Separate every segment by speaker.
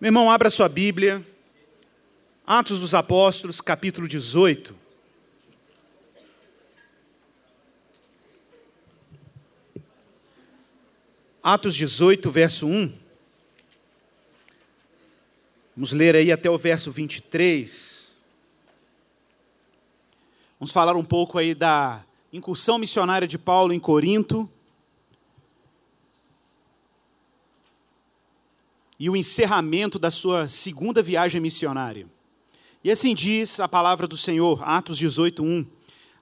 Speaker 1: Meu irmão, abra sua Bíblia. Atos dos Apóstolos, capítulo 18. Atos 18, verso 1. Vamos ler aí até o verso 23. Vamos falar um pouco aí da incursão missionária de Paulo em Corinto e o encerramento da sua segunda viagem missionária. E assim diz a palavra do Senhor, Atos 18, 1,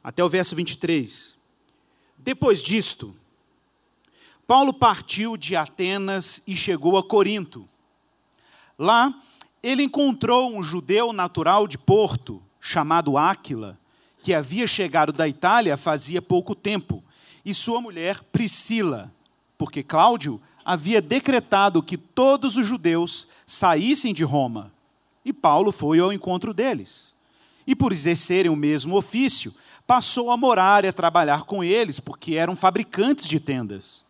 Speaker 1: até o verso 23. Depois disto, Paulo partiu de Atenas e chegou a Corinto. Lá, ele encontrou um judeu natural de Porto, chamado Áquila, que havia chegado da Itália fazia pouco tempo, e sua mulher Priscila, porque Cláudio havia decretado que todos os judeus saíssem de Roma. E Paulo foi ao encontro deles. E por exercerem o mesmo ofício, passou a morar e a trabalhar com eles, porque eram fabricantes de tendas.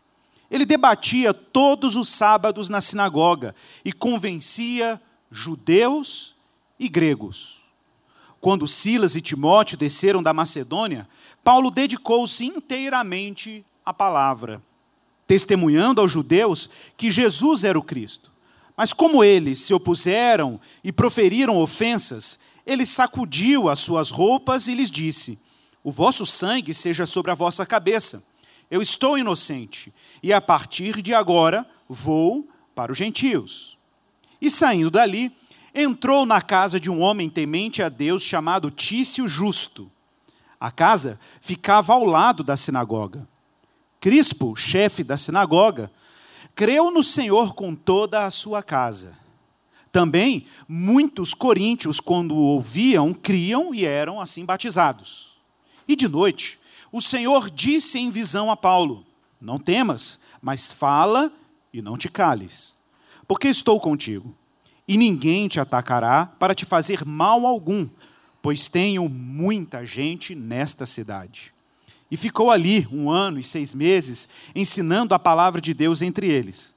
Speaker 1: Ele debatia todos os sábados na sinagoga e convencia judeus e gregos. Quando Silas e Timóteo desceram da Macedônia, Paulo dedicou-se inteiramente à palavra testemunhando aos judeus que Jesus era o Cristo. Mas como eles se opuseram e proferiram ofensas, ele sacudiu as suas roupas e lhes disse: O vosso sangue seja sobre a vossa cabeça. Eu estou inocente, e a partir de agora vou para os gentios. E saindo dali, entrou na casa de um homem temente a Deus chamado Tício Justo. A casa ficava ao lado da sinagoga. Crispo, chefe da sinagoga, creu no Senhor com toda a sua casa. Também muitos coríntios, quando o ouviam, criam e eram assim batizados. E de noite, o Senhor disse em visão a Paulo: Não temas, mas fala e não te cales, porque estou contigo, e ninguém te atacará para te fazer mal algum, pois tenho muita gente nesta cidade. E ficou ali um ano e seis meses, ensinando a palavra de Deus entre eles.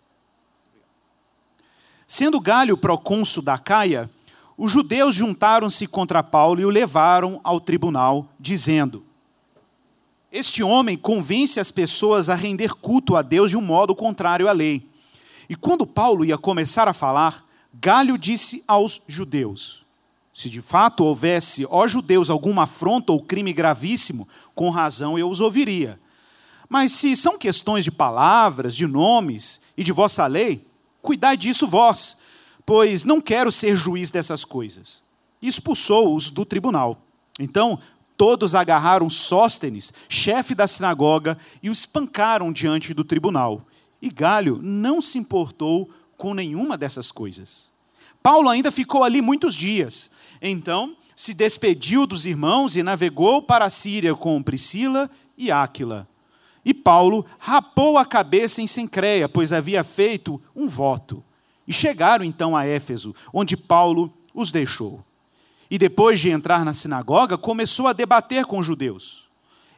Speaker 1: Sendo Galho procônsul da Caia, os judeus juntaram-se contra Paulo e o levaram ao tribunal, dizendo: Este homem convence as pessoas a render culto a Deus de um modo contrário à lei. E quando Paulo ia começar a falar, Galho disse aos judeus: se de fato houvesse, ó judeus, alguma afronta ou crime gravíssimo, com razão eu os ouviria. Mas se são questões de palavras, de nomes e de vossa lei, cuidai disso vós, pois não quero ser juiz dessas coisas. Expulsou-os do tribunal. Então, todos agarraram Sóstenes, chefe da sinagoga, e o espancaram diante do tribunal. E Galho não se importou com nenhuma dessas coisas. Paulo ainda ficou ali muitos dias, então se despediu dos irmãos e navegou para a Síria com Priscila e Áquila. E Paulo rapou a cabeça em Sencreia, pois havia feito um voto. E chegaram então a Éfeso, onde Paulo os deixou. E depois de entrar na sinagoga, começou a debater com os judeus.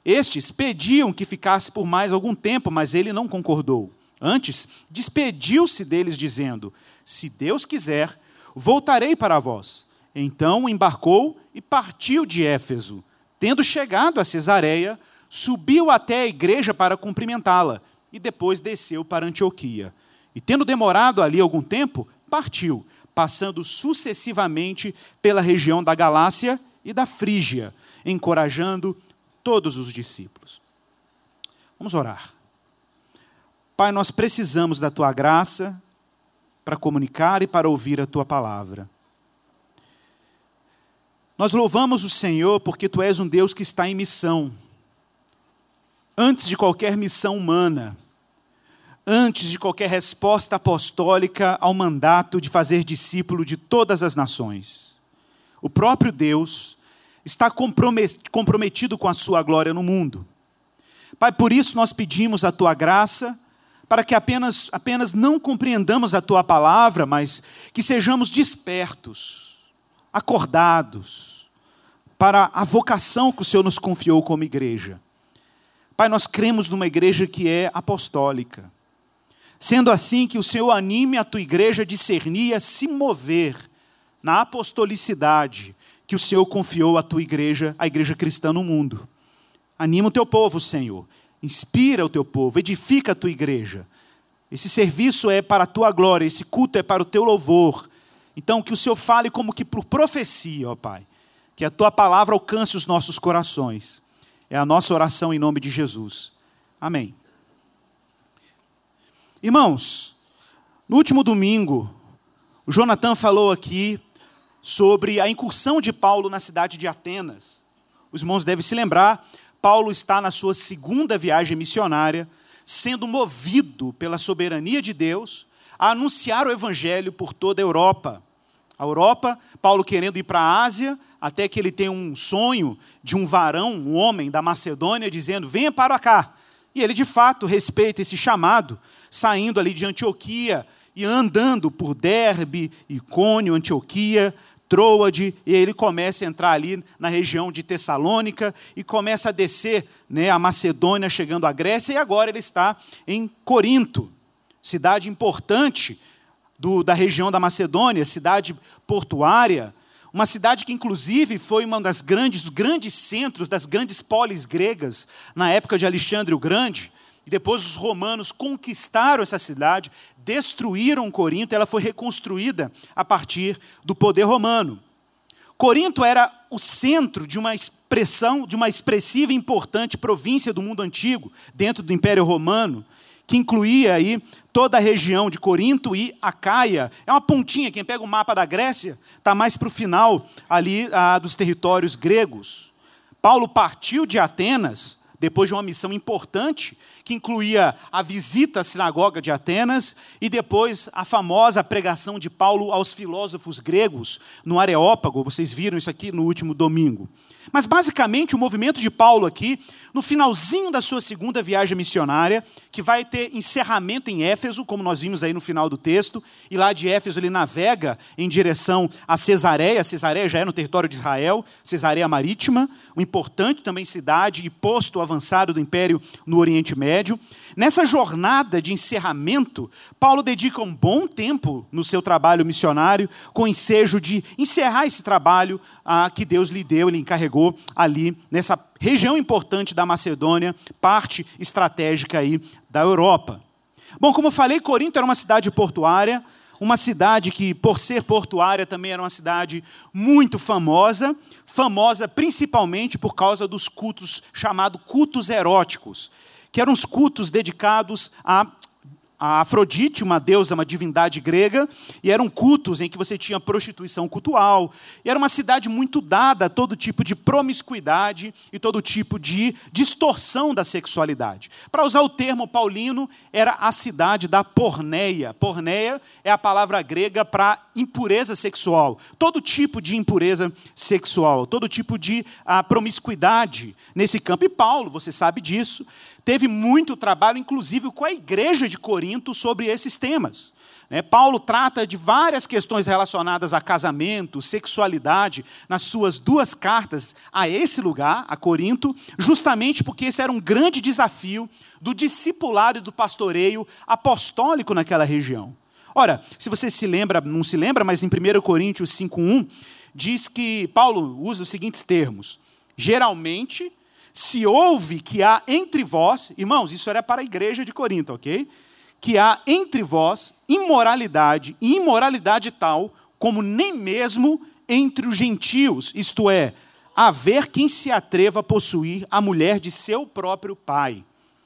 Speaker 1: Estes pediam que ficasse por mais algum tempo, mas ele não concordou. Antes, despediu-se deles, dizendo: Se Deus quiser, voltarei para vós. Então embarcou e partiu de Éfeso. Tendo chegado a Cesareia, subiu até a igreja para cumprimentá-la e depois desceu para Antioquia. E tendo demorado ali algum tempo, partiu, passando sucessivamente pela região da Galácia e da Frígia, encorajando todos os discípulos. Vamos orar. Pai, nós precisamos da tua graça para comunicar e para ouvir a tua palavra. Nós louvamos o Senhor porque tu és um Deus que está em missão. Antes de qualquer missão humana, antes de qualquer resposta apostólica ao mandato de fazer discípulo de todas as nações. O próprio Deus está comprometido com a sua glória no mundo. Pai, por isso nós pedimos a tua graça, para que apenas, apenas não compreendamos a tua palavra, mas que sejamos despertos acordados para a vocação que o Senhor nos confiou como igreja. Pai, nós cremos numa igreja que é apostólica. Sendo assim, que o Senhor anime a tua igreja a discernir, a se mover na apostolicidade que o Senhor confiou à tua igreja, a igreja cristã no mundo. Anima o teu povo, Senhor. Inspira o teu povo, edifica a tua igreja. Esse serviço é para a tua glória, esse culto é para o teu louvor. Então, que o Senhor fale como que por profecia, ó Pai. Que a tua palavra alcance os nossos corações. É a nossa oração em nome de Jesus. Amém. Irmãos, no último domingo, o Jonathan falou aqui sobre a incursão de Paulo na cidade de Atenas. Os irmãos devem se lembrar, Paulo está na sua segunda viagem missionária, sendo movido pela soberania de Deus a anunciar o evangelho por toda a Europa a Europa, Paulo querendo ir para a Ásia, até que ele tem um sonho de um varão, um homem da Macedônia, dizendo: venha para cá. E ele de fato respeita esse chamado, saindo ali de Antioquia e andando por Derbe, Icônio, Antioquia, Troade, e ele começa a entrar ali na região de Tessalônica e começa a descer né, a Macedônia, chegando à Grécia, e agora ele está em Corinto, cidade importante do, da região da Macedônia, cidade portuária, uma cidade que inclusive foi uma das grandes, grandes centros das grandes polis gregas na época de Alexandre o Grande. E depois os romanos conquistaram essa cidade, destruíram Corinto, e ela foi reconstruída a partir do poder romano. Corinto era o centro de uma expressão, de uma expressiva e importante província do mundo antigo, dentro do Império Romano que incluía aí toda a região de Corinto e Acaia. É uma pontinha, quem pega o mapa da Grécia, está mais para o final ali dos territórios gregos. Paulo partiu de Atenas, depois de uma missão importante, que incluía a visita à sinagoga de Atenas e depois a famosa pregação de Paulo aos filósofos gregos no Areópago. Vocês viram isso aqui no último domingo. Mas basicamente o movimento de Paulo aqui, no finalzinho da sua segunda viagem missionária, que vai ter encerramento em Éfeso, como nós vimos aí no final do texto, e lá de Éfeso ele navega em direção a Cesareia, Cesareia já é no território de Israel, Cesareia Marítima, uma importante também cidade e posto avançado do império no Oriente Médio. Nessa jornada de encerramento, Paulo dedica um bom tempo no seu trabalho missionário, com o ensejo de encerrar esse trabalho ah, que Deus lhe deu, ele encarregou ali, nessa região importante da Macedônia, parte estratégica aí da Europa. Bom, como eu falei, Corinto era uma cidade portuária, uma cidade que, por ser portuária, também era uma cidade muito famosa, famosa principalmente por causa dos cultos chamados cultos eróticos que eram os cultos dedicados a a Afrodite, uma deusa, uma divindade grega, e eram cultos em que você tinha prostituição cultual. E era uma cidade muito dada a todo tipo de promiscuidade e todo tipo de distorção da sexualidade. Para usar o termo paulino, era a cidade da porneia. Porneia é a palavra grega para impureza sexual. Todo tipo de impureza sexual, todo tipo de ah, promiscuidade nesse campo. E Paulo, você sabe disso, teve muito trabalho, inclusive com a igreja de Corinto, sobre esses temas. Né? Paulo trata de várias questões relacionadas a casamento, sexualidade, nas suas duas cartas a esse lugar, a Corinto, justamente porque esse era um grande desafio do discipulado e do pastoreio apostólico naquela região. Ora, se você se lembra, não se lembra, mas em 1 Coríntios 5,1, diz que Paulo usa os seguintes termos: geralmente se ouve que há entre vós, irmãos, isso era para a igreja de Corinto, ok? Que há entre vós imoralidade, e imoralidade tal como nem mesmo entre os gentios, isto é, haver quem se atreva a possuir a mulher de seu próprio pai.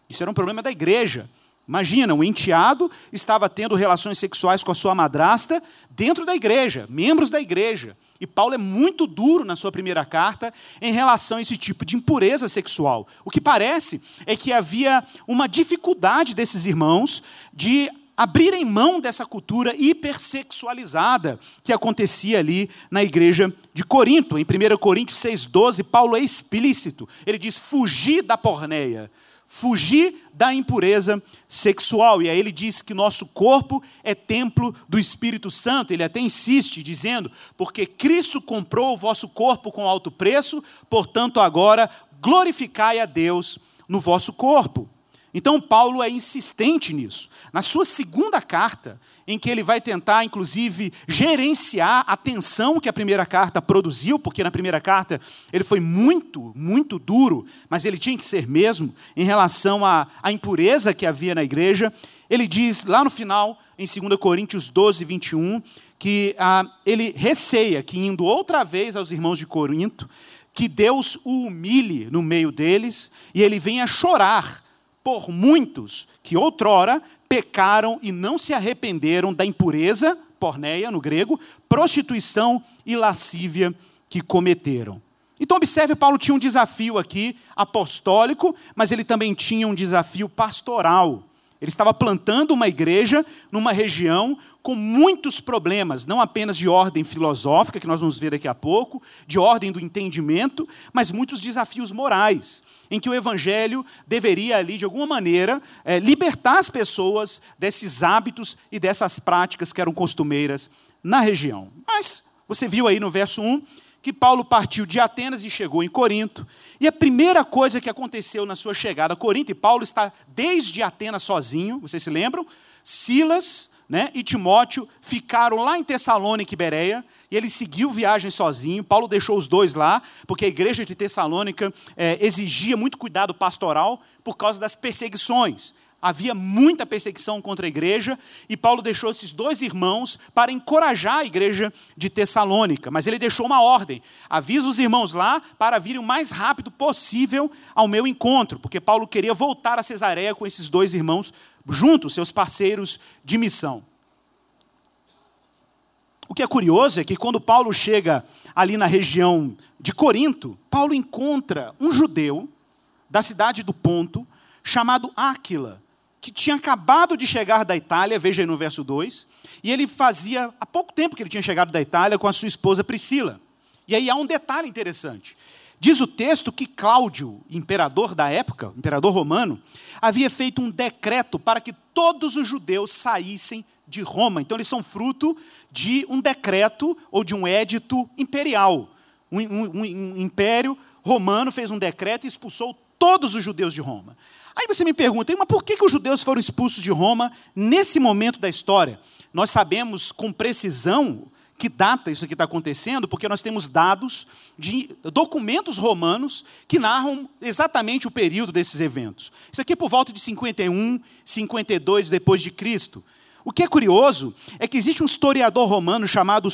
Speaker 1: Isso era um problema da igreja. Imagina, um enteado estava tendo relações sexuais com a sua madrasta dentro da igreja, membros da igreja. E Paulo é muito duro na sua primeira carta em relação a esse tipo de impureza sexual. O que parece é que havia uma dificuldade desses irmãos de abrirem mão dessa cultura hipersexualizada que acontecia ali na igreja de Corinto. Em 1 Coríntios 6,12, Paulo é explícito. Ele diz: fugir da porneia fugir da impureza sexual. E aí ele diz que nosso corpo é templo do Espírito Santo. Ele até insiste, dizendo: porque Cristo comprou o vosso corpo com alto preço, portanto agora glorificai a Deus no vosso corpo. Então, Paulo é insistente nisso. Na sua segunda carta, em que ele vai tentar, inclusive, gerenciar a tensão que a primeira carta produziu, porque na primeira carta ele foi muito, muito duro, mas ele tinha que ser mesmo, em relação à, à impureza que havia na igreja. Ele diz lá no final, em 2 Coríntios 12, 21, que ah, ele receia que, indo outra vez aos irmãos de Corinto, que Deus o humilhe no meio deles e ele venha chorar por muitos que outrora pecaram e não se arrependeram da impureza, porneia no grego, prostituição e lascívia que cometeram. Então, observe, Paulo tinha um desafio aqui apostólico, mas ele também tinha um desafio pastoral. Ele estava plantando uma igreja numa região com muitos problemas, não apenas de ordem filosófica, que nós vamos ver daqui a pouco, de ordem do entendimento, mas muitos desafios morais, em que o evangelho deveria ali, de alguma maneira, é, libertar as pessoas desses hábitos e dessas práticas que eram costumeiras na região. Mas você viu aí no verso 1 que Paulo partiu de Atenas e chegou em Corinto. E a primeira coisa que aconteceu na sua chegada a Corinto, e Paulo está desde Atenas sozinho, vocês se lembram? Silas né, e Timóteo ficaram lá em Tessalônica e Bereia, e ele seguiu viagem sozinho. Paulo deixou os dois lá, porque a igreja de Tessalônica é, exigia muito cuidado pastoral por causa das perseguições havia muita perseguição contra a igreja, e Paulo deixou esses dois irmãos para encorajar a igreja de Tessalônica. Mas ele deixou uma ordem: avisa os irmãos lá para virem o mais rápido possível ao meu encontro, porque Paulo queria voltar a Cesareia com esses dois irmãos juntos, seus parceiros de missão. O que é curioso é que quando Paulo chega ali na região de Corinto, Paulo encontra um judeu da cidade do Ponto, chamado Áquila, que tinha acabado de chegar da Itália, veja aí no verso 2, e ele fazia há pouco tempo que ele tinha chegado da Itália com a sua esposa Priscila. E aí há um detalhe interessante. Diz o texto que Cláudio, imperador da época, imperador romano, havia feito um decreto para que todos os judeus saíssem de Roma. Então eles são fruto de um decreto ou de um édito imperial. Um, um, um império romano fez um decreto e expulsou todos os judeus de Roma. Aí você me pergunta, mas por que, que os judeus foram expulsos de Roma nesse momento da história? Nós sabemos com precisão que data isso aqui está acontecendo, porque nós temos dados de documentos romanos que narram exatamente o período desses eventos. Isso aqui é por volta de 51, 52 depois de Cristo. O que é curioso é que existe um historiador romano chamado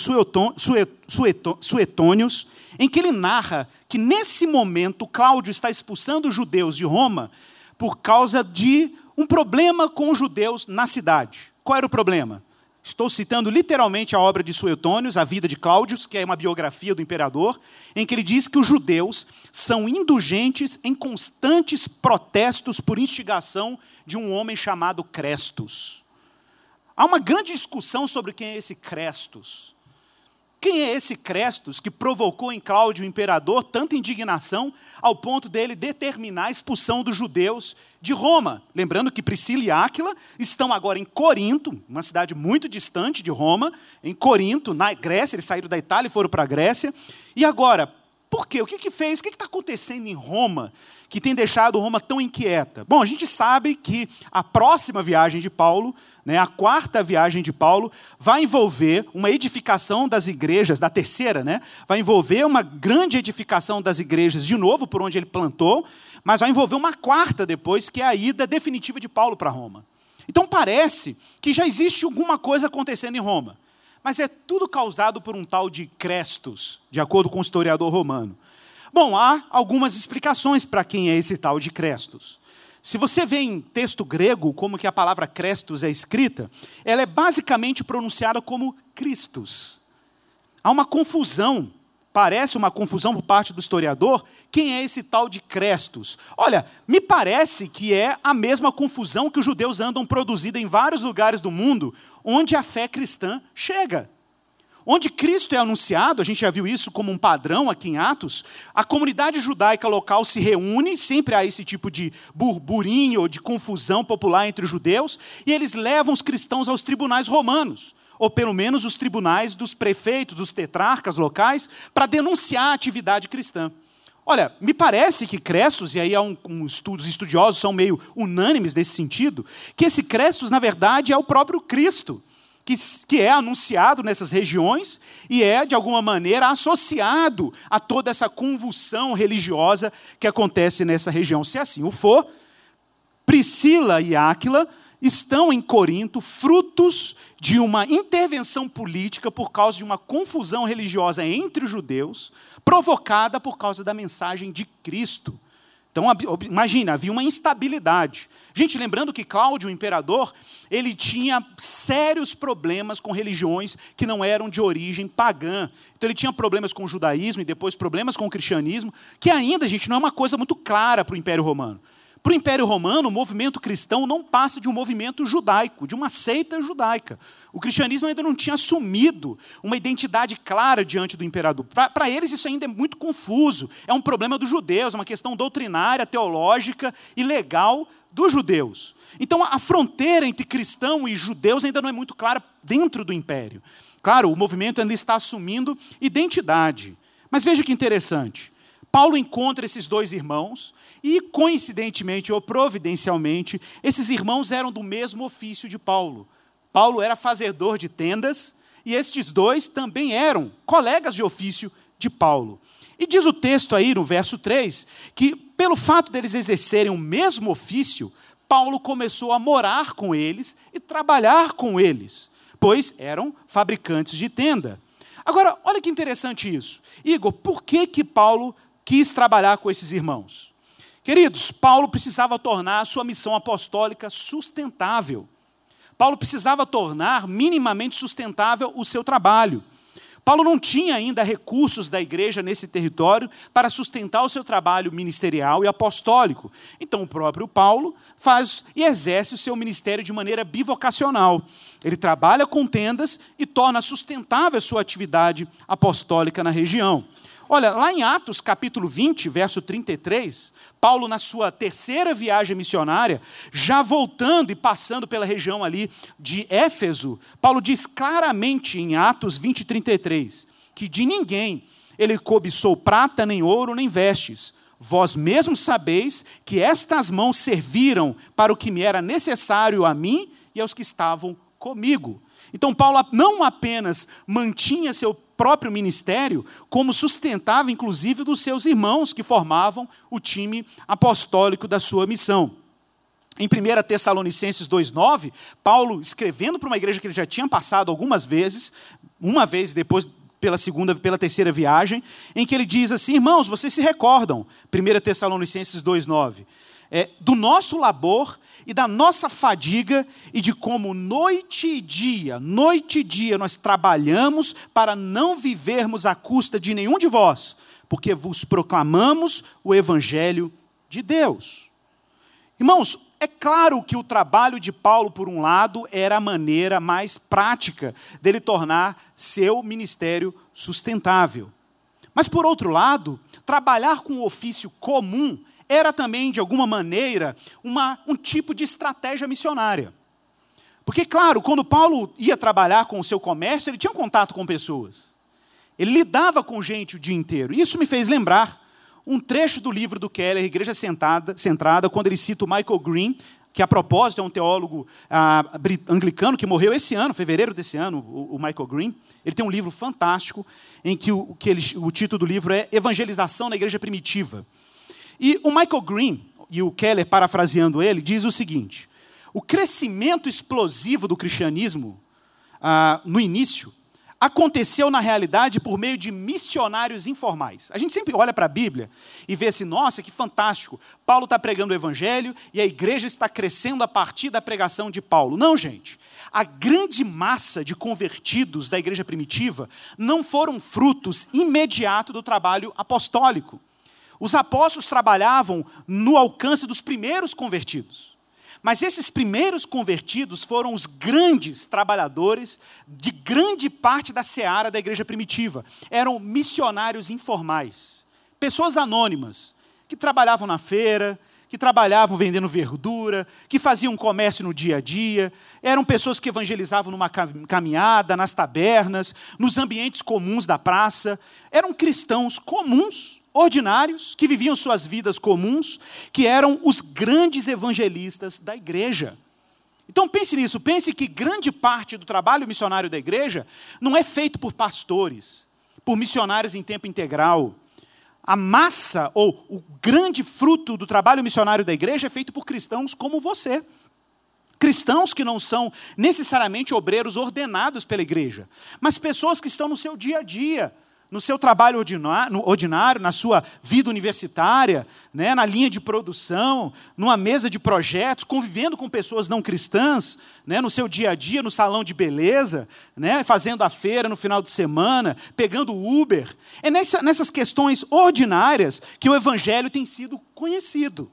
Speaker 1: Suetônios, em que ele narra que nesse momento Cláudio está expulsando os judeus de Roma por causa de um problema com os judeus na cidade. Qual era o problema? Estou citando literalmente a obra de Suetônios, A Vida de Cláudio, que é uma biografia do imperador, em que ele diz que os judeus são indulgentes em constantes protestos por instigação de um homem chamado Crestus. Há uma grande discussão sobre quem é esse Crestus. Quem é esse Crestus que provocou em Cláudio, o imperador, tanta indignação ao ponto dele determinar a expulsão dos judeus de Roma? Lembrando que Priscila e Áquila estão agora em Corinto, uma cidade muito distante de Roma, em Corinto, na Grécia, eles saíram da Itália e foram para a Grécia. E agora, por quê? O que, que fez? O que está acontecendo em Roma que tem deixado Roma tão inquieta? Bom, a gente sabe que a próxima viagem de Paulo, né, a quarta viagem de Paulo, vai envolver uma edificação das igrejas, da terceira, né, vai envolver uma grande edificação das igrejas de novo, por onde ele plantou, mas vai envolver uma quarta depois, que é a ida definitiva de Paulo para Roma. Então parece que já existe alguma coisa acontecendo em Roma. Mas é tudo causado por um tal de Crestus, de acordo com o historiador romano. Bom, há algumas explicações para quem é esse tal de Crestus. Se você vê em texto grego como que a palavra Crestus é escrita, ela é basicamente pronunciada como Christus. Há uma confusão, parece uma confusão por parte do historiador, quem é esse tal de Crestus? Olha, me parece que é a mesma confusão que os judeus andam produzindo em vários lugares do mundo, onde a fé cristã chega. Onde Cristo é anunciado, a gente já viu isso como um padrão aqui em Atos, a comunidade judaica local se reúne, sempre há esse tipo de burburinho ou de confusão popular entre os judeus, e eles levam os cristãos aos tribunais romanos, ou pelo menos os tribunais dos prefeitos, dos tetrarcas locais, para denunciar a atividade cristã. Olha, me parece que Crestos, e aí há um, um estudos estudiosos são meio unânimes nesse sentido, que esse Crestos, na verdade, é o próprio Cristo, que, que é anunciado nessas regiões e é, de alguma maneira, associado a toda essa convulsão religiosa que acontece nessa região. Se assim o for, Priscila e Áquila estão em Corinto frutos de uma intervenção política por causa de uma confusão religiosa entre os judeus, provocada por causa da mensagem de Cristo. Então, imagina, havia uma instabilidade. Gente, lembrando que Cláudio, o imperador, ele tinha sérios problemas com religiões que não eram de origem pagã. Então, ele tinha problemas com o judaísmo e depois problemas com o cristianismo, que ainda, gente, não é uma coisa muito clara para o Império Romano. Para o Império Romano, o movimento cristão não passa de um movimento judaico, de uma seita judaica. O cristianismo ainda não tinha assumido uma identidade clara diante do imperador. Para eles, isso ainda é muito confuso. É um problema dos judeus, uma questão doutrinária, teológica e legal dos judeus. Então, a fronteira entre cristão e judeus ainda não é muito clara dentro do império. Claro, o movimento ainda está assumindo identidade. Mas veja que interessante. Paulo encontra esses dois irmãos, e, coincidentemente ou providencialmente, esses irmãos eram do mesmo ofício de Paulo. Paulo era fazedor de tendas e estes dois também eram colegas de ofício de Paulo. E diz o texto aí no verso 3 que, pelo fato deles exercerem o mesmo ofício, Paulo começou a morar com eles e trabalhar com eles, pois eram fabricantes de tenda. Agora, olha que interessante isso. Igor, por que, que Paulo quis trabalhar com esses irmãos? Queridos, Paulo precisava tornar a sua missão apostólica sustentável. Paulo precisava tornar minimamente sustentável o seu trabalho. Paulo não tinha ainda recursos da igreja nesse território para sustentar o seu trabalho ministerial e apostólico. Então, o próprio Paulo faz e exerce o seu ministério de maneira bivocacional. Ele trabalha com tendas e torna sustentável a sua atividade apostólica na região. Olha, lá em Atos capítulo 20, verso 33, Paulo, na sua terceira viagem missionária, já voltando e passando pela região ali de Éfeso, Paulo diz claramente em Atos 20, 33, que de ninguém ele cobiçou prata, nem ouro, nem vestes. Vós mesmos sabeis que estas mãos serviram para o que me era necessário a mim e aos que estavam comigo. Então, Paulo não apenas mantinha seu próprio ministério, como sustentava, inclusive, dos seus irmãos que formavam o time apostólico da sua missão. Em 1 Tessalonicenses 2,9, Paulo, escrevendo para uma igreja que ele já tinha passado algumas vezes, uma vez depois pela segunda, pela terceira viagem, em que ele diz assim: Irmãos, vocês se recordam, 1 Tessalonicenses 2,9, é, do nosso labor e da nossa fadiga e de como noite e dia, noite e dia nós trabalhamos para não vivermos à custa de nenhum de vós, porque vos proclamamos o evangelho de Deus. Irmãos, é claro que o trabalho de Paulo, por um lado, era a maneira mais prática dele tornar seu ministério sustentável. Mas, por outro lado, trabalhar com o ofício comum era também, de alguma maneira, uma, um tipo de estratégia missionária. Porque, claro, quando Paulo ia trabalhar com o seu comércio, ele tinha um contato com pessoas. Ele lidava com gente o dia inteiro. Isso me fez lembrar um trecho do livro do Keller, Igreja Sentada, Centrada, quando ele cita o Michael Green, que a propósito é um teólogo ah, anglicano que morreu esse ano, fevereiro desse ano, o, o, Michael Green. Ele tem um livro fantástico em que, o, que ele, o título do livro é Evangelização na Igreja Primitiva. E o Michael Green, e o Keller parafraseando ele, diz o seguinte: o crescimento explosivo do cristianismo ah, no início aconteceu na realidade por meio de missionários informais. A gente sempre olha para a Bíblia e vê assim, nossa, que fantástico. Paulo está pregando o evangelho e a igreja está crescendo a partir da pregação de Paulo. Não, gente. A grande massa de convertidos da igreja primitiva não foram frutos imediatos do trabalho apostólico. Os apóstolos trabalhavam no alcance dos primeiros convertidos. Mas esses primeiros convertidos foram os grandes trabalhadores de grande parte da seara da igreja primitiva. Eram missionários informais, pessoas anônimas, que trabalhavam na feira, que trabalhavam vendendo verdura, que faziam comércio no dia a dia, eram pessoas que evangelizavam numa caminhada, nas tabernas, nos ambientes comuns da praça, eram cristãos comuns ordinários, que viviam suas vidas comuns, que eram os grandes evangelistas da igreja. Então pense nisso, pense que grande parte do trabalho missionário da igreja não é feito por pastores, por missionários em tempo integral. A massa ou o grande fruto do trabalho missionário da igreja é feito por cristãos como você. Cristãos que não são necessariamente obreiros ordenados pela igreja, mas pessoas que estão no seu dia a dia, no seu trabalho ordinário, na sua vida universitária, né, na linha de produção, numa mesa de projetos, convivendo com pessoas não cristãs, né, no seu dia a dia, no salão de beleza, né, fazendo a feira no final de semana, pegando Uber. É nessa, nessas questões ordinárias que o Evangelho tem sido conhecido.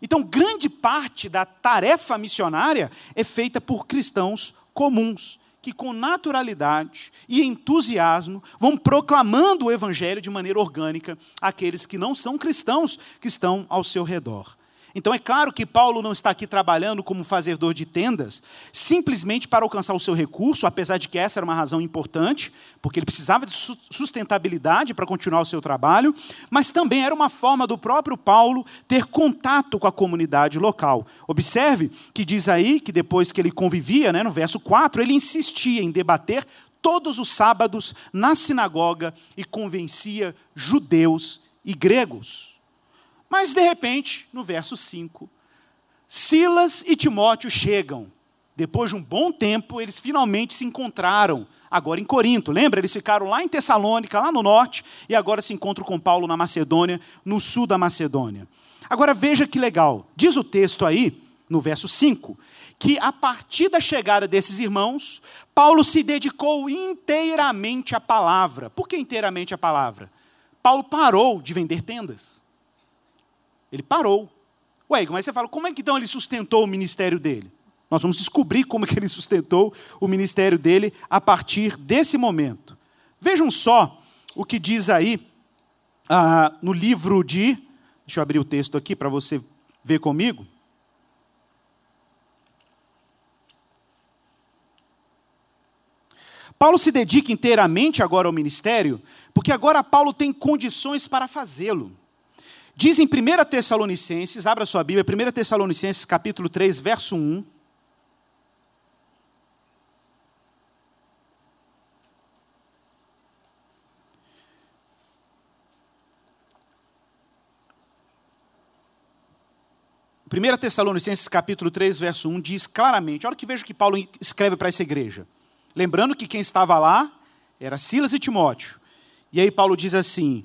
Speaker 1: Então, grande parte da tarefa missionária é feita por cristãos comuns, que com naturalidade e entusiasmo vão proclamando o evangelho de maneira orgânica àqueles que não são cristãos que estão ao seu redor. Então é claro que Paulo não está aqui trabalhando como fazedor de tendas, simplesmente para alcançar o seu recurso, apesar de que essa era uma razão importante, porque ele precisava de sustentabilidade para continuar o seu trabalho, mas também era uma forma do próprio Paulo ter contato com a comunidade local. Observe que diz aí que depois que ele convivia, né, no verso 4, ele insistia em debater todos os sábados na sinagoga e convencia judeus e gregos. Mas, de repente, no verso 5, Silas e Timóteo chegam. Depois de um bom tempo, eles finalmente se encontraram, agora em Corinto. Lembra? Eles ficaram lá em Tessalônica, lá no norte, e agora se encontram com Paulo na Macedônia, no sul da Macedônia. Agora veja que legal. Diz o texto aí, no verso 5, que a partir da chegada desses irmãos, Paulo se dedicou inteiramente à palavra. Por que inteiramente à palavra? Paulo parou de vender tendas. Ele parou. Ué, mas você fala, como é que então ele sustentou o ministério dele? Nós vamos descobrir como é que ele sustentou o ministério dele a partir desse momento. Vejam só o que diz aí ah, no livro de. Deixa eu abrir o texto aqui para você ver comigo. Paulo se dedica inteiramente agora ao ministério, porque agora Paulo tem condições para fazê-lo. Diz em 1 Tessalonicenses, abra sua Bíblia, 1 Tessalonicenses capítulo 3, verso 1. Primeira Tessalonicenses capítulo 3, verso 1 diz claramente, olha que vejo que Paulo escreve para essa igreja. Lembrando que quem estava lá era Silas e Timóteo. E aí Paulo diz assim: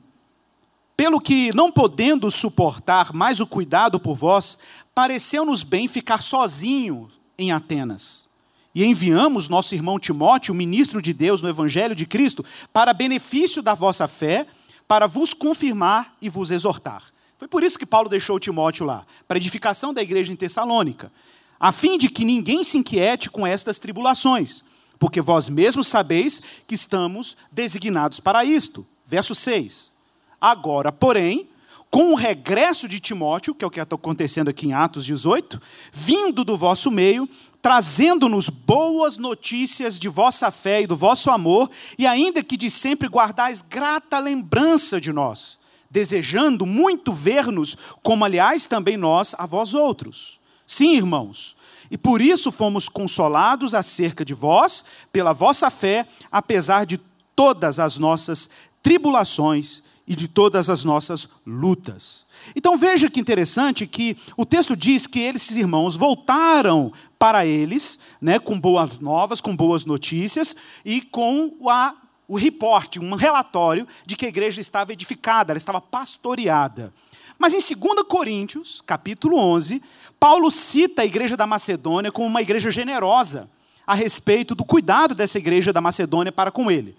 Speaker 1: pelo que, não podendo suportar mais o cuidado por vós, pareceu-nos bem ficar sozinho em Atenas. E enviamos nosso irmão Timóteo, ministro de Deus no Evangelho de Cristo, para benefício da vossa fé, para vos confirmar e vos exortar. Foi por isso que Paulo deixou Timóteo lá, para edificação da igreja em Tessalônica, a fim de que ninguém se inquiete com estas tribulações, porque vós mesmos sabeis que estamos designados para isto. Verso 6. Agora, porém, com o regresso de Timóteo, que é o que está acontecendo aqui em Atos 18, vindo do vosso meio, trazendo-nos boas notícias de vossa fé e do vosso amor, e ainda que de sempre guardais grata lembrança de nós, desejando muito ver-nos, como aliás também nós a vós outros. Sim, irmãos, e por isso fomos consolados acerca de vós, pela vossa fé, apesar de todas as nossas tribulações e de todas as nossas lutas. Então veja que interessante que o texto diz que esses irmãos voltaram para eles, né, com boas novas, com boas notícias e com a, o reporte, um relatório de que a igreja estava edificada, ela estava pastoreada. Mas em 2 Coríntios, capítulo 11, Paulo cita a igreja da Macedônia como uma igreja generosa a respeito do cuidado dessa igreja da Macedônia para com ele.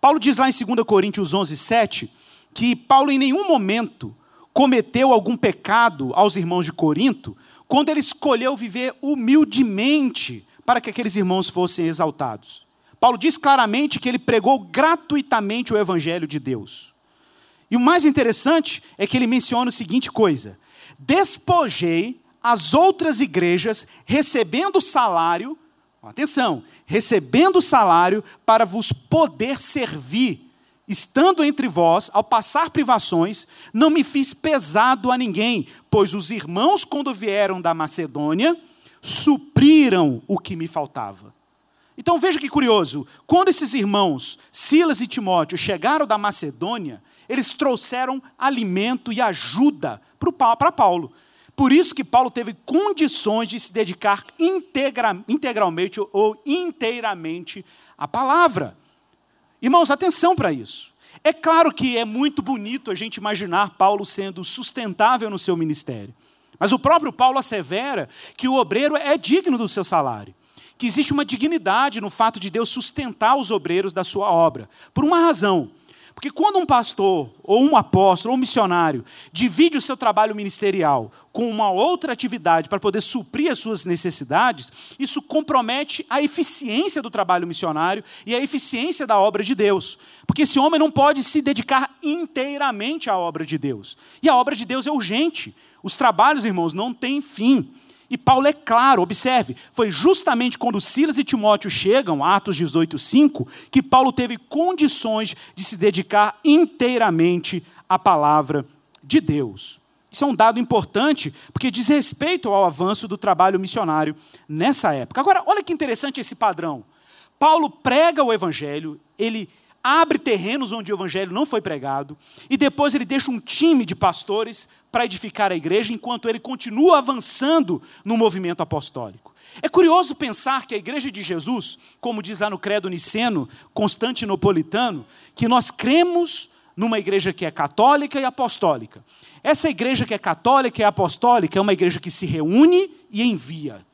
Speaker 1: Paulo diz lá em 2 Coríntios 11, 7, que Paulo em nenhum momento cometeu algum pecado aos irmãos de Corinto, quando ele escolheu viver humildemente para que aqueles irmãos fossem exaltados. Paulo diz claramente que ele pregou gratuitamente o evangelho de Deus. E o mais interessante é que ele menciona o seguinte coisa: despojei as outras igrejas recebendo salário, atenção, recebendo salário para vos poder servir estando entre vós, ao passar privações, não me fiz pesado a ninguém, pois os irmãos, quando vieram da Macedônia, supriram o que me faltava. Então veja que curioso, quando esses irmãos, Silas e Timóteo, chegaram da Macedônia, eles trouxeram alimento e ajuda para Paulo. Por isso que Paulo teve condições de se dedicar integra, integralmente ou inteiramente à palavra. Irmãos, atenção para isso. É claro que é muito bonito a gente imaginar Paulo sendo sustentável no seu ministério. Mas o próprio Paulo assevera que o obreiro é digno do seu salário. Que existe uma dignidade no fato de Deus sustentar os obreiros da sua obra. Por uma razão. Porque quando um pastor, ou um apóstolo, ou um missionário, divide o seu trabalho ministerial com uma outra atividade para poder suprir as suas necessidades, isso compromete a eficiência do trabalho missionário e a eficiência da obra de Deus. Porque esse homem não pode se dedicar inteiramente à obra de Deus. E a obra de Deus é urgente. Os trabalhos, irmãos, não têm fim. E Paulo é claro, observe, foi justamente quando Silas e Timóteo chegam, Atos 18, 5, que Paulo teve condições de se dedicar inteiramente à palavra de Deus. Isso é um dado importante, porque diz respeito ao avanço do trabalho missionário nessa época. Agora, olha que interessante esse padrão. Paulo prega o evangelho, ele abre terrenos onde o evangelho não foi pregado, e depois ele deixa um time de pastores para edificar a igreja, enquanto ele continua avançando no movimento apostólico. É curioso pensar que a igreja de Jesus, como diz lá no credo niceno, constantinopolitano, que nós cremos numa igreja que é católica e apostólica. Essa igreja que é católica e apostólica é uma igreja que se reúne e envia.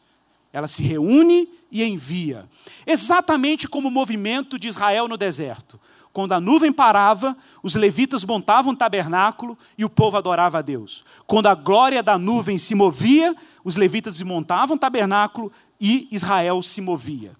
Speaker 1: Ela se reúne e envia. Exatamente como o movimento de Israel no deserto. Quando a nuvem parava, os levitas montavam um tabernáculo e o povo adorava a Deus. Quando a glória da nuvem se movia, os levitas montavam um tabernáculo e Israel se movia.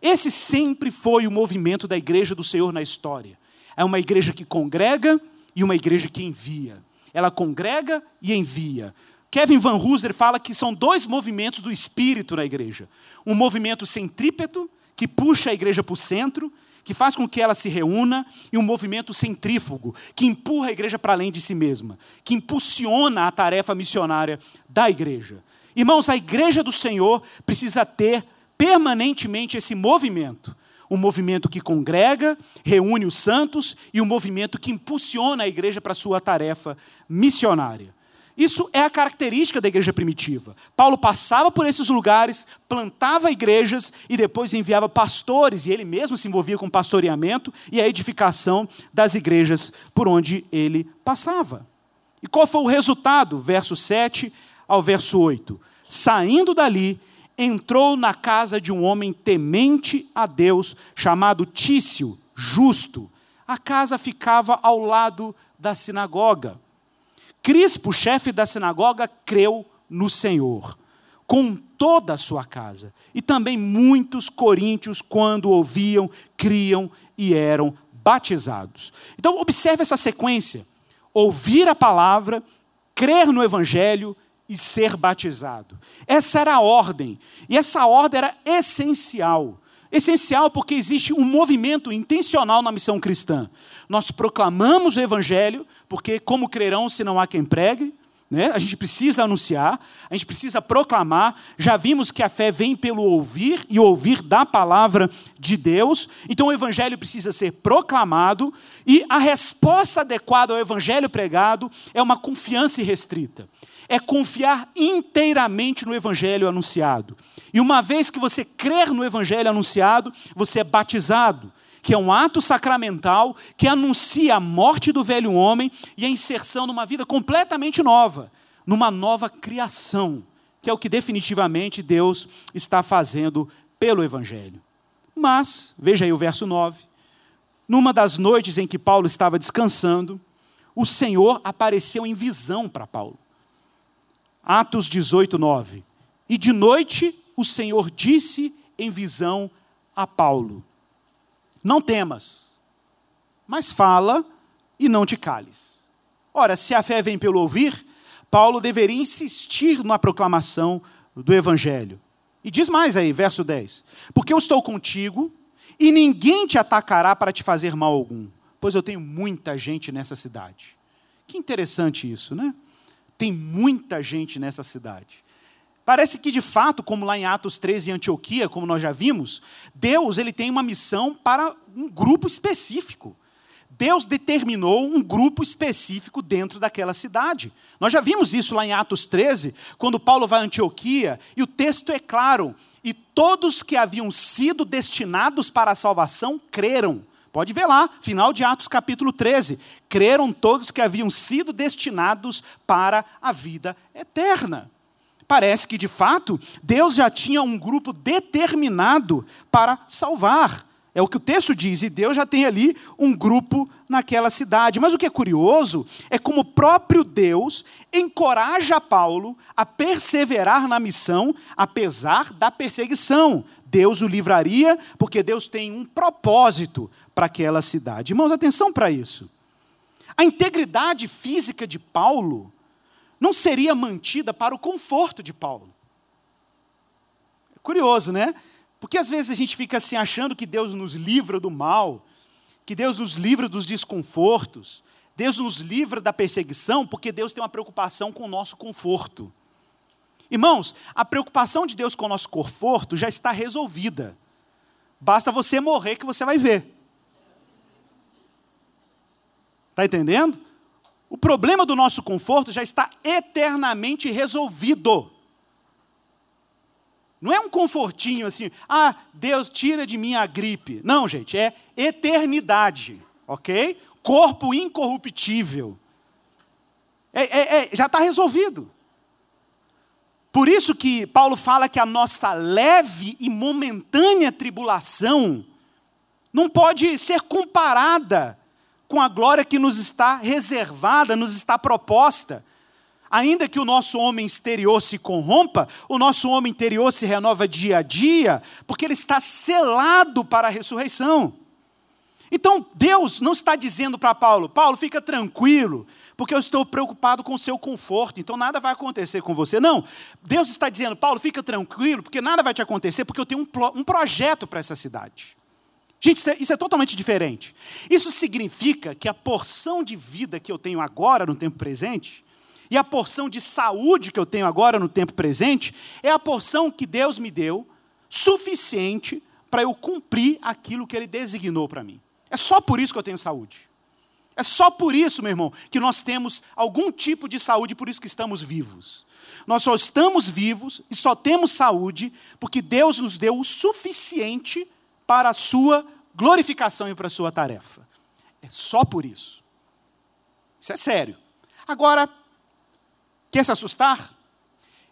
Speaker 1: Esse sempre foi o movimento da igreja do Senhor na história. É uma igreja que congrega e uma igreja que envia. Ela congrega e envia. Kevin Van Hooser fala que são dois movimentos do espírito na igreja. Um movimento centrípeto, que puxa a igreja para o centro, que faz com que ela se reúna, e um movimento centrífugo, que empurra a igreja para além de si mesma, que impulsiona a tarefa missionária da igreja. Irmãos, a igreja do Senhor precisa ter permanentemente esse movimento. Um movimento que congrega, reúne os santos e um movimento que impulsiona a igreja para a sua tarefa missionária. Isso é a característica da igreja primitiva. Paulo passava por esses lugares, plantava igrejas e depois enviava pastores, e ele mesmo se envolvia com pastoreamento e a edificação das igrejas por onde ele passava. E qual foi o resultado? Verso 7 ao verso 8. Saindo dali, entrou na casa de um homem temente a Deus, chamado Tício, justo. A casa ficava ao lado da sinagoga. Crispo, chefe da sinagoga, creu no Senhor, com toda a sua casa. E também muitos coríntios, quando ouviam, criam e eram batizados. Então, observe essa sequência: ouvir a palavra, crer no evangelho e ser batizado. Essa era a ordem, e essa ordem era essencial. Essencial porque existe um movimento intencional na missão cristã. Nós proclamamos o Evangelho, porque como crerão se não há quem pregue? Né? A gente precisa anunciar, a gente precisa proclamar. Já vimos que a fé vem pelo ouvir e ouvir da palavra de Deus. Então o Evangelho precisa ser proclamado e a resposta adequada ao Evangelho pregado é uma confiança irrestrita. É confiar inteiramente no Evangelho anunciado. E uma vez que você crer no Evangelho anunciado, você é batizado que é um ato sacramental que anuncia a morte do velho homem e a inserção numa vida completamente nova, numa nova criação, que é o que definitivamente Deus está fazendo pelo Evangelho. Mas, veja aí o verso 9. Numa das noites em que Paulo estava descansando, o Senhor apareceu em visão para Paulo. Atos 18, 9. E de noite o Senhor disse em visão a Paulo: não temas, mas fala e não te cales. Ora, se a fé vem pelo ouvir, Paulo deveria insistir na proclamação do Evangelho. E diz mais aí, verso 10: Porque eu estou contigo e ninguém te atacará para te fazer mal algum, Pois eu tenho muita gente nessa cidade. Que interessante isso, né? Tem muita gente nessa cidade. Parece que de fato, como lá em Atos 13 em Antioquia, como nós já vimos, Deus ele tem uma missão para um grupo específico. Deus determinou um grupo específico dentro daquela cidade. Nós já vimos isso lá em Atos 13, quando Paulo vai a Antioquia, e o texto é claro: e todos que haviam sido destinados para a salvação creram. Pode ver lá, final de Atos capítulo 13. Creram todos que haviam sido destinados para a vida eterna. Parece que, de fato, Deus já tinha um grupo determinado para salvar. É o que o texto diz, e Deus já tem ali um grupo naquela cidade. Mas o que é curioso é como o próprio Deus encoraja Paulo a perseverar na missão, apesar da perseguição. Deus o livraria, porque Deus tem um propósito para aquela cidade. Irmãos, atenção para isso. A integridade física de Paulo não seria mantida para o conforto de Paulo. É curioso, né? Porque às vezes a gente fica assim achando que Deus nos livra do mal, que Deus nos livra dos desconfortos, Deus nos livra da perseguição, porque Deus tem uma preocupação com o nosso conforto. Irmãos, a preocupação de Deus com o nosso conforto já está resolvida. Basta você morrer que você vai ver. Está entendendo? O problema do nosso conforto já está eternamente resolvido. Não é um confortinho assim, ah, Deus tira de mim a gripe. Não, gente, é eternidade, ok? Corpo incorruptível. É, é, é, já está resolvido. Por isso que Paulo fala que a nossa leve e momentânea tribulação não pode ser comparada com a glória que nos está reservada, nos está proposta ainda que o nosso homem exterior se corrompa, o nosso homem interior se renova dia a dia, porque ele está selado para a ressurreição. Então, Deus não está dizendo para Paulo: Paulo, fica tranquilo, porque eu estou preocupado com o seu conforto, então nada vai acontecer com você. Não, Deus está dizendo: Paulo, fica tranquilo, porque nada vai te acontecer, porque eu tenho um, um projeto para essa cidade. Gente, isso é, isso é totalmente diferente. Isso significa que a porção de vida que eu tenho agora, no tempo presente, e a porção de saúde que eu tenho agora no tempo presente é a porção que Deus me deu, suficiente para eu cumprir aquilo que Ele designou para mim. É só por isso que eu tenho saúde. É só por isso, meu irmão, que nós temos algum tipo de saúde, por isso que estamos vivos. Nós só estamos vivos e só temos saúde porque Deus nos deu o suficiente para a sua glorificação e para a sua tarefa. É só por isso. Isso é sério. Agora, Quer se assustar?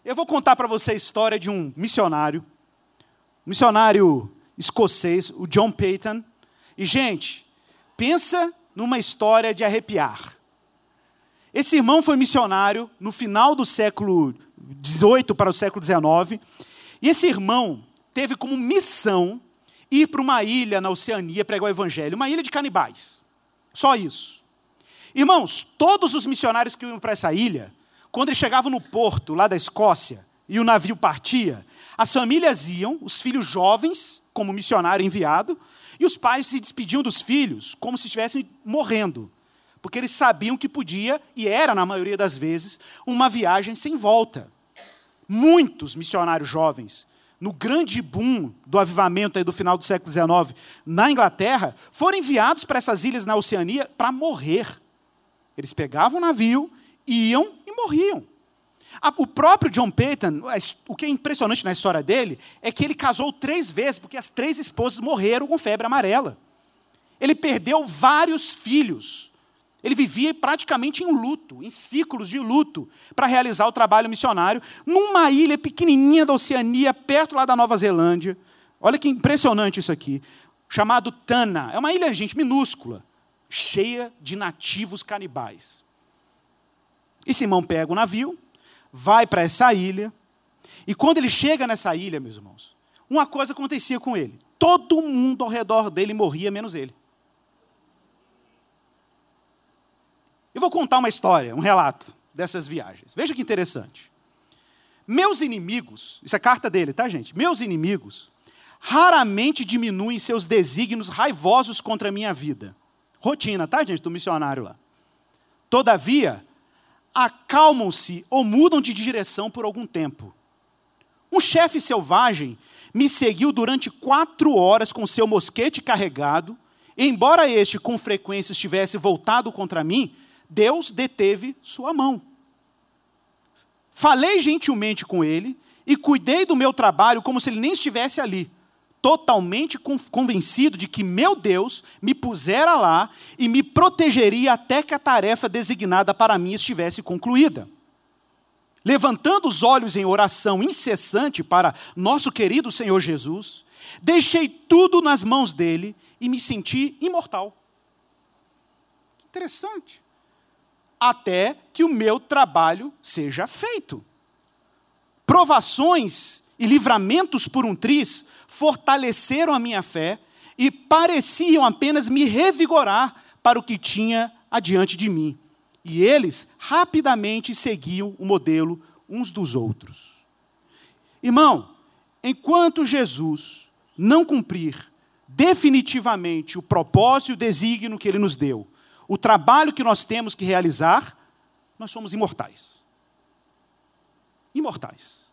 Speaker 1: Eu vou contar para você a história de um missionário, um missionário escocês, o John Peyton. E, gente, pensa numa história de arrepiar. Esse irmão foi missionário no final do século XVIII para o século XIX. E esse irmão teve como missão ir para uma ilha na Oceania pregar o evangelho, uma ilha de canibais. Só isso. Irmãos, todos os missionários que iam para essa ilha quando eles chegavam no porto, lá da Escócia, e o navio partia, as famílias iam, os filhos jovens, como missionário enviado, e os pais se despediam dos filhos como se estivessem morrendo, porque eles sabiam que podia, e era, na maioria das vezes, uma viagem sem volta. Muitos missionários jovens, no grande boom do avivamento aí do final do século XIX na Inglaterra, foram enviados para essas ilhas na Oceania para morrer. Eles pegavam o navio iam e morriam. O próprio John Peyton, o que é impressionante na história dele, é que ele casou três vezes, porque as três esposas morreram com febre amarela. Ele perdeu vários filhos. Ele vivia praticamente em luto, em ciclos de luto, para realizar o trabalho missionário, numa ilha pequenininha da Oceania, perto lá da Nova Zelândia. Olha que impressionante isso aqui. Chamado Tana. É uma ilha, gente, minúscula, cheia de nativos canibais. E Simão pega o navio, vai para essa ilha, e quando ele chega nessa ilha, meus irmãos, uma coisa acontecia com ele: todo mundo ao redor dele morria, menos ele. Eu vou contar uma história, um relato dessas viagens. Veja que interessante. Meus inimigos, isso é carta dele, tá, gente? Meus inimigos raramente diminuem seus desígnios raivosos contra a minha vida. Rotina, tá, gente, do missionário lá. Todavia, acalmam-se ou mudam de direção por algum tempo. Um chefe selvagem me seguiu durante quatro horas com seu mosquete carregado. Embora este com frequência estivesse voltado contra mim, Deus deteve sua mão. Falei gentilmente com ele e cuidei do meu trabalho como se ele nem estivesse ali, totalmente convencido de que meu Deus me pusera lá e me protegeria até que a tarefa designada para mim estivesse concluída. Levantando os olhos em oração incessante para nosso querido Senhor Jesus, deixei tudo nas mãos dele e me senti imortal. Interessante até que o meu trabalho seja feito. Provações e livramentos por um triz fortaleceram a minha fé e pareciam apenas me revigorar para o que tinha adiante de mim. E eles rapidamente seguiam o modelo uns dos outros. Irmão, enquanto Jesus não cumprir definitivamente o propósito e o desígnio que ele nos deu, o trabalho que nós temos que realizar, nós somos imortais. Imortais.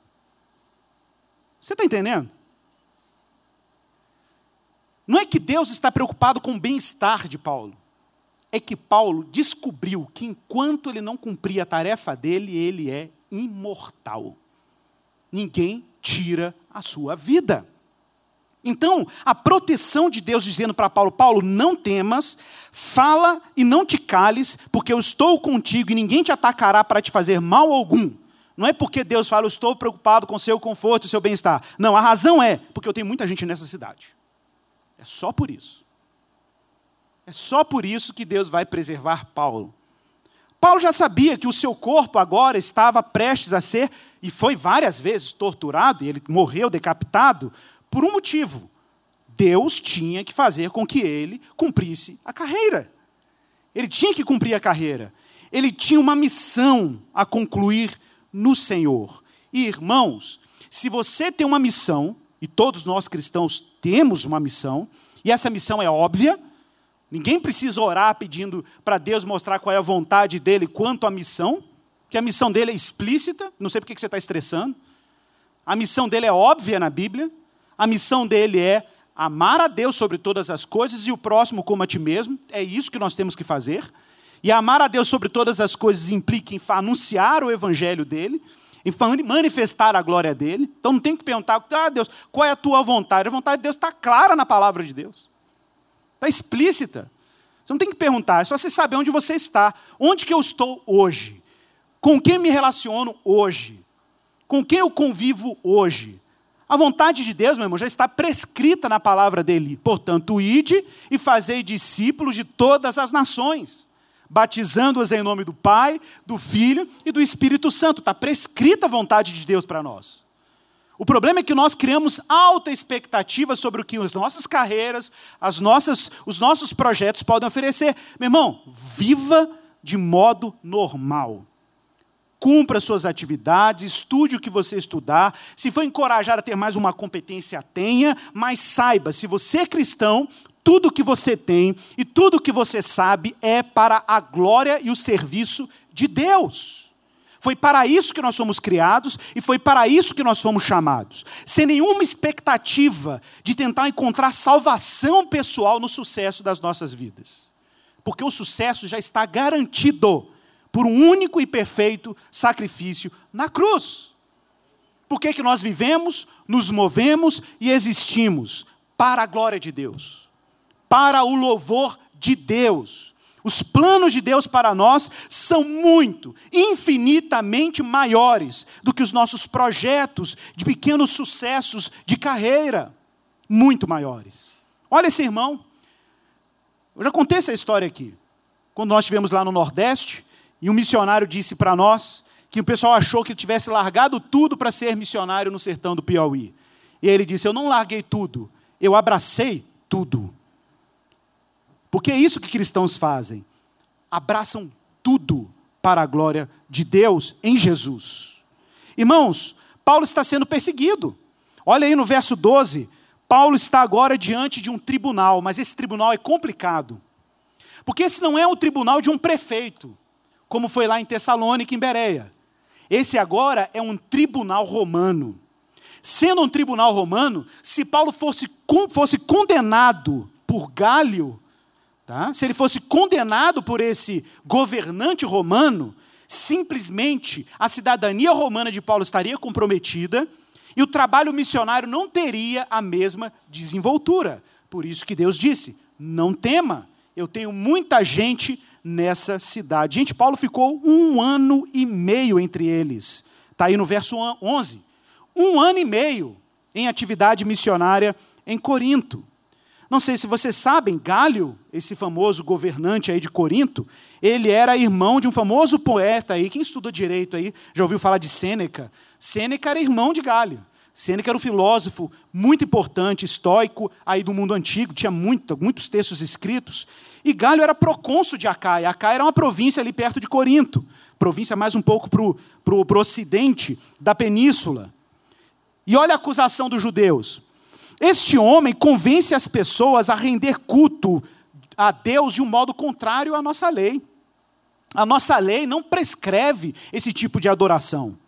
Speaker 1: Você está entendendo? Não é que Deus está preocupado com o bem-estar de Paulo. É que Paulo descobriu que enquanto ele não cumpria a tarefa dele, ele é imortal. Ninguém tira a sua vida. Então, a proteção de Deus dizendo para Paulo: Paulo, não temas, fala e não te cales, porque eu estou contigo e ninguém te atacará para te fazer mal algum. Não é porque Deus fala, eu estou preocupado com o seu conforto e seu bem-estar. Não, a razão é porque eu tenho muita gente nessa cidade. É só por isso. É só por isso que Deus vai preservar Paulo. Paulo já sabia que o seu corpo agora estava prestes a ser, e foi várias vezes torturado, e ele morreu decapitado, por um motivo. Deus tinha que fazer com que ele cumprisse a carreira. Ele tinha que cumprir a carreira. Ele tinha uma missão a concluir no Senhor. E, irmãos, se você tem uma missão, e todos nós cristãos temos uma missão, e essa missão é óbvia, ninguém precisa orar pedindo para Deus mostrar qual é a vontade dele quanto à missão, que a missão dele é explícita, não sei por que você está estressando. A missão dele é óbvia na Bíblia. A missão dele é amar a Deus sobre todas as coisas e o próximo como a ti mesmo. É isso que nós temos que fazer. E amar a Deus sobre todas as coisas implica em anunciar o evangelho dele, em manifestar a glória dele. Então não tem que perguntar, ah, Deus, qual é a tua vontade? A vontade de Deus está clara na palavra de Deus. Está explícita. Você não tem que perguntar, é só você saber onde você está. Onde que eu estou hoje? Com quem me relaciono hoje? Com quem eu convivo hoje? A vontade de Deus, meu irmão, já está prescrita na palavra dele. Portanto, ide e fazei discípulos de todas as nações, batizando-as em nome do Pai, do Filho e do Espírito Santo. Está prescrita a vontade de Deus para nós. O problema é que nós criamos alta expectativa sobre o que as nossas carreiras, as nossas, os nossos projetos podem oferecer. Meu irmão, viva de modo normal cumpra suas atividades, estude o que você estudar. Se for encorajar a ter mais uma competência, tenha, mas saiba, se você é cristão, tudo que você tem e tudo que você sabe é para a glória e o serviço de Deus. Foi para isso que nós fomos criados e foi para isso que nós fomos chamados. Sem nenhuma expectativa de tentar encontrar salvação pessoal no sucesso das nossas vidas. Porque o sucesso já está garantido por um único e perfeito sacrifício na cruz. Por que, que nós vivemos, nos movemos e existimos? Para a glória de Deus, para o louvor de Deus. Os planos de Deus para nós são muito, infinitamente maiores do que os nossos projetos de pequenos sucessos de carreira. Muito maiores. Olha esse irmão. Eu já contei essa história aqui. Quando nós estivemos lá no Nordeste, e um missionário disse para nós que o pessoal achou que ele tivesse largado tudo para ser missionário no sertão do Piauí. E ele disse: Eu não larguei tudo, eu abracei tudo. Porque é isso que cristãos fazem. Abraçam tudo para a glória de Deus em Jesus. Irmãos, Paulo está sendo perseguido. Olha aí no verso 12. Paulo está agora diante de um tribunal, mas esse tribunal é complicado. Porque esse não é o tribunal de um prefeito, como foi lá em Tessalônica, em Bereia. Esse agora é um tribunal romano. Sendo um tribunal romano, se Paulo fosse, fosse condenado por Gálio, tá? se ele fosse condenado por esse governante romano, simplesmente a cidadania romana de Paulo estaria comprometida e o trabalho missionário não teria a mesma desenvoltura. Por isso que Deus disse: não tema, eu tenho muita gente nessa cidade. Gente, Paulo ficou um ano e meio entre eles. Está aí no verso 11. Um ano e meio em atividade missionária em Corinto. Não sei se vocês sabem, Gálio, esse famoso governante aí de Corinto, ele era irmão de um famoso poeta aí, quem estudou direito aí, já ouviu falar de Sêneca? Sêneca era irmão de Gálio. Sêneca era um filósofo muito importante, estoico, aí do mundo antigo, tinha muito, muitos textos escritos. E Gálio era procônsul de Acaia. Acaia era uma província ali perto de Corinto, província mais um pouco para o ocidente da península. E olha a acusação dos judeus. Este homem convence as pessoas a render culto a Deus de um modo contrário à nossa lei. A nossa lei não prescreve esse tipo de adoração.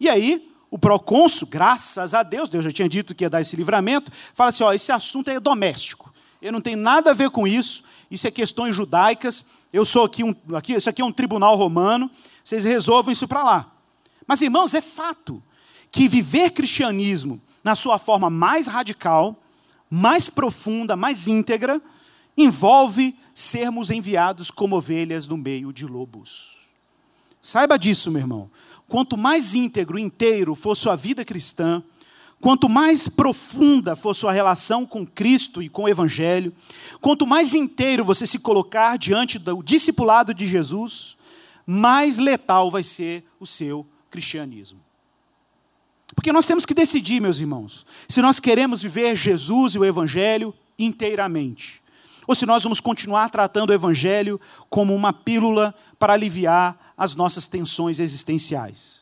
Speaker 1: E aí, o procônsul, graças a Deus, Deus já tinha dito que ia dar esse livramento, fala assim: ó, esse assunto é doméstico. Eu não tenho nada a ver com isso. Isso é questões judaicas. Eu sou aqui um, aqui, isso aqui é um tribunal romano. Vocês resolvam isso para lá. Mas irmãos, é fato que viver cristianismo na sua forma mais radical, mais profunda, mais íntegra, envolve sermos enviados como ovelhas no meio de lobos. Saiba disso, meu irmão. Quanto mais íntegro, inteiro for sua vida cristã, quanto mais profunda for sua relação com Cristo e com o Evangelho, quanto mais inteiro você se colocar diante do discipulado de Jesus, mais letal vai ser o seu cristianismo. Porque nós temos que decidir, meus irmãos, se nós queremos viver Jesus e o Evangelho inteiramente, ou se nós vamos continuar tratando o Evangelho como uma pílula para aliviar as nossas tensões existenciais.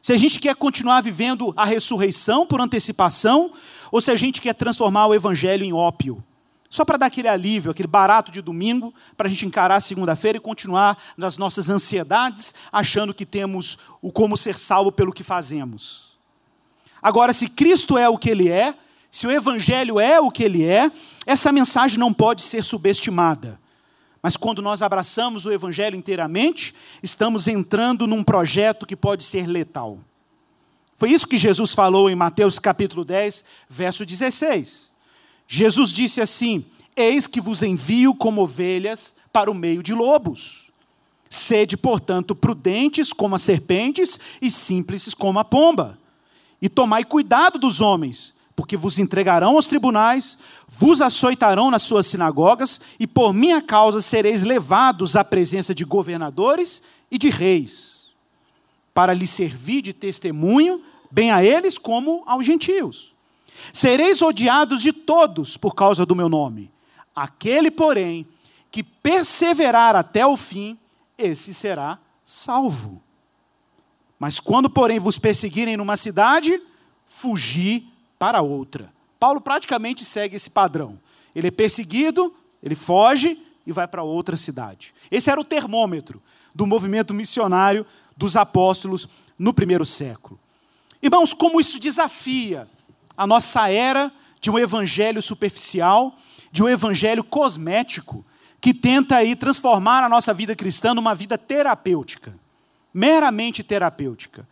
Speaker 1: Se a gente quer continuar vivendo a ressurreição por antecipação, ou se a gente quer transformar o Evangelho em ópio. Só para dar aquele alívio, aquele barato de domingo, para a gente encarar a segunda-feira e continuar nas nossas ansiedades, achando que temos o como ser salvo pelo que fazemos. Agora, se Cristo é o que Ele é, se o Evangelho é o que ele é, essa mensagem não pode ser subestimada. Mas quando nós abraçamos o Evangelho inteiramente, estamos entrando num projeto que pode ser letal. Foi isso que Jesus falou em Mateus capítulo 10, verso 16. Jesus disse assim: Eis que vos envio como ovelhas para o meio de lobos. Sede, portanto, prudentes como as serpentes e simples como a pomba. E tomai cuidado dos homens, porque vos entregarão aos tribunais, vos açoitarão nas suas sinagogas, e por minha causa sereis levados à presença de governadores e de reis, para lhes servir de testemunho, bem a eles como aos gentios. Sereis odiados de todos por causa do meu nome. Aquele, porém, que perseverar até o fim, esse será salvo. Mas quando, porém, vos perseguirem numa cidade, fugi para outra. Paulo praticamente segue esse padrão. Ele é perseguido, ele foge e vai para outra cidade. Esse era o termômetro do movimento missionário dos apóstolos no primeiro século. Irmãos, como isso desafia a nossa era de um evangelho superficial, de um evangelho cosmético, que tenta aí transformar a nossa vida cristã numa vida terapêutica meramente terapêutica.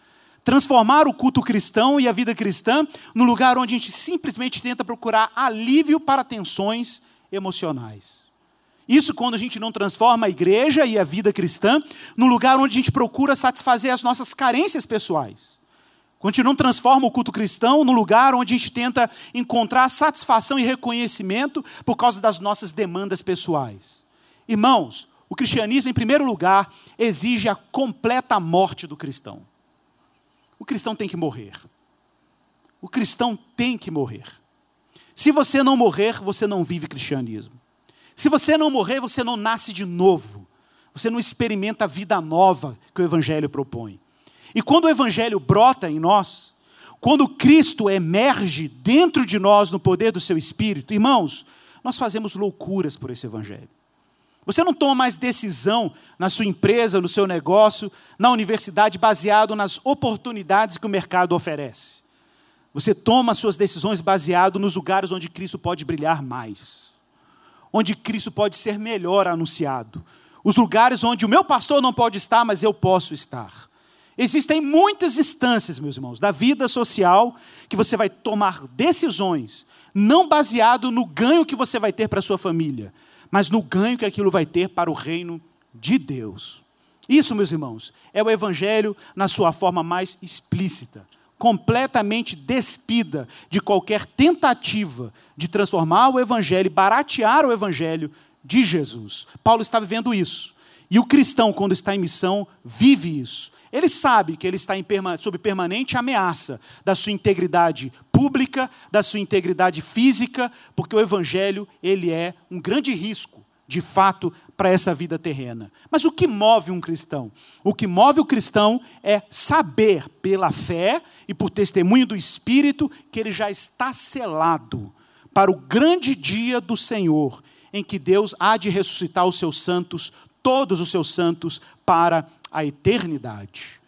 Speaker 1: Transformar o culto cristão e a vida cristã no lugar onde a gente simplesmente tenta procurar alívio para tensões emocionais. Isso quando a gente não transforma a igreja e a vida cristã no lugar onde a gente procura satisfazer as nossas carências pessoais. Quando a gente não transforma o culto cristão no lugar onde a gente tenta encontrar satisfação e reconhecimento por causa das nossas demandas pessoais. Irmãos, o cristianismo, em primeiro lugar, exige a completa morte do cristão. O cristão tem que morrer. O cristão tem que morrer. Se você não morrer, você não vive cristianismo. Se você não morrer, você não nasce de novo. Você não experimenta a vida nova que o Evangelho propõe. E quando o Evangelho brota em nós, quando Cristo emerge dentro de nós no poder do seu Espírito, irmãos, nós fazemos loucuras por esse Evangelho. Você não toma mais decisão na sua empresa, no seu negócio, na universidade, baseado nas oportunidades que o mercado oferece. Você toma suas decisões baseado nos lugares onde Cristo pode brilhar mais, onde Cristo pode ser melhor anunciado, os lugares onde o meu pastor não pode estar, mas eu posso estar. Existem muitas instâncias, meus irmãos, da vida social que você vai tomar decisões, não baseado no ganho que você vai ter para sua família, mas no ganho que aquilo vai ter para o reino de Deus. Isso, meus irmãos, é o Evangelho na sua forma mais explícita, completamente despida de qualquer tentativa de transformar o Evangelho, baratear o Evangelho de Jesus. Paulo está vivendo isso. E o cristão, quando está em missão, vive isso. Ele sabe que ele está perma sob permanente ameaça da sua integridade pública, da sua integridade física, porque o evangelho ele é um grande risco, de fato, para essa vida terrena. Mas o que move um cristão? O que move o cristão é saber pela fé e por testemunho do Espírito que ele já está selado para o grande dia do Senhor, em que Deus há de ressuscitar os seus santos, todos os seus santos, para a eternidade.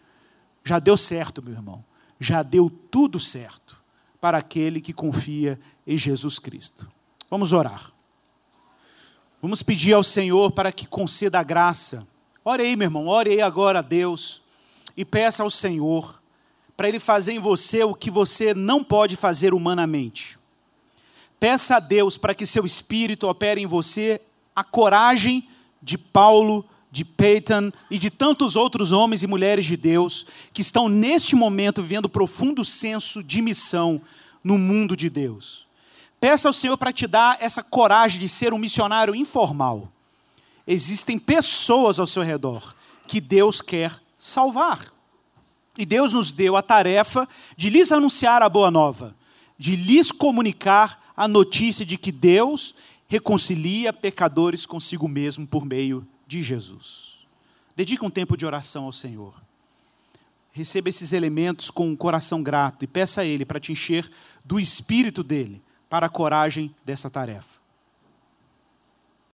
Speaker 1: Já deu certo, meu irmão. Já deu tudo certo para aquele que confia em Jesus Cristo. Vamos orar. Vamos pedir ao Senhor para que conceda a graça. Ore aí, meu irmão, ore aí agora a Deus e peça ao Senhor para Ele fazer em você o que você não pode fazer humanamente. Peça a Deus para que seu Espírito opere em você a coragem de Paulo de Peyton e de tantos outros homens e mulheres de Deus que estão neste momento vivendo profundo senso de missão no mundo de Deus. Peça ao Senhor para te dar essa coragem de ser um missionário informal. Existem pessoas ao seu redor que Deus quer salvar. E Deus nos deu a tarefa de lhes anunciar a boa nova, de lhes comunicar a notícia de que Deus reconcilia pecadores consigo mesmo por meio de Jesus. Dedique um tempo de oração ao Senhor. Receba esses elementos com um coração grato e peça a Ele para te encher do espírito dele para a coragem dessa tarefa.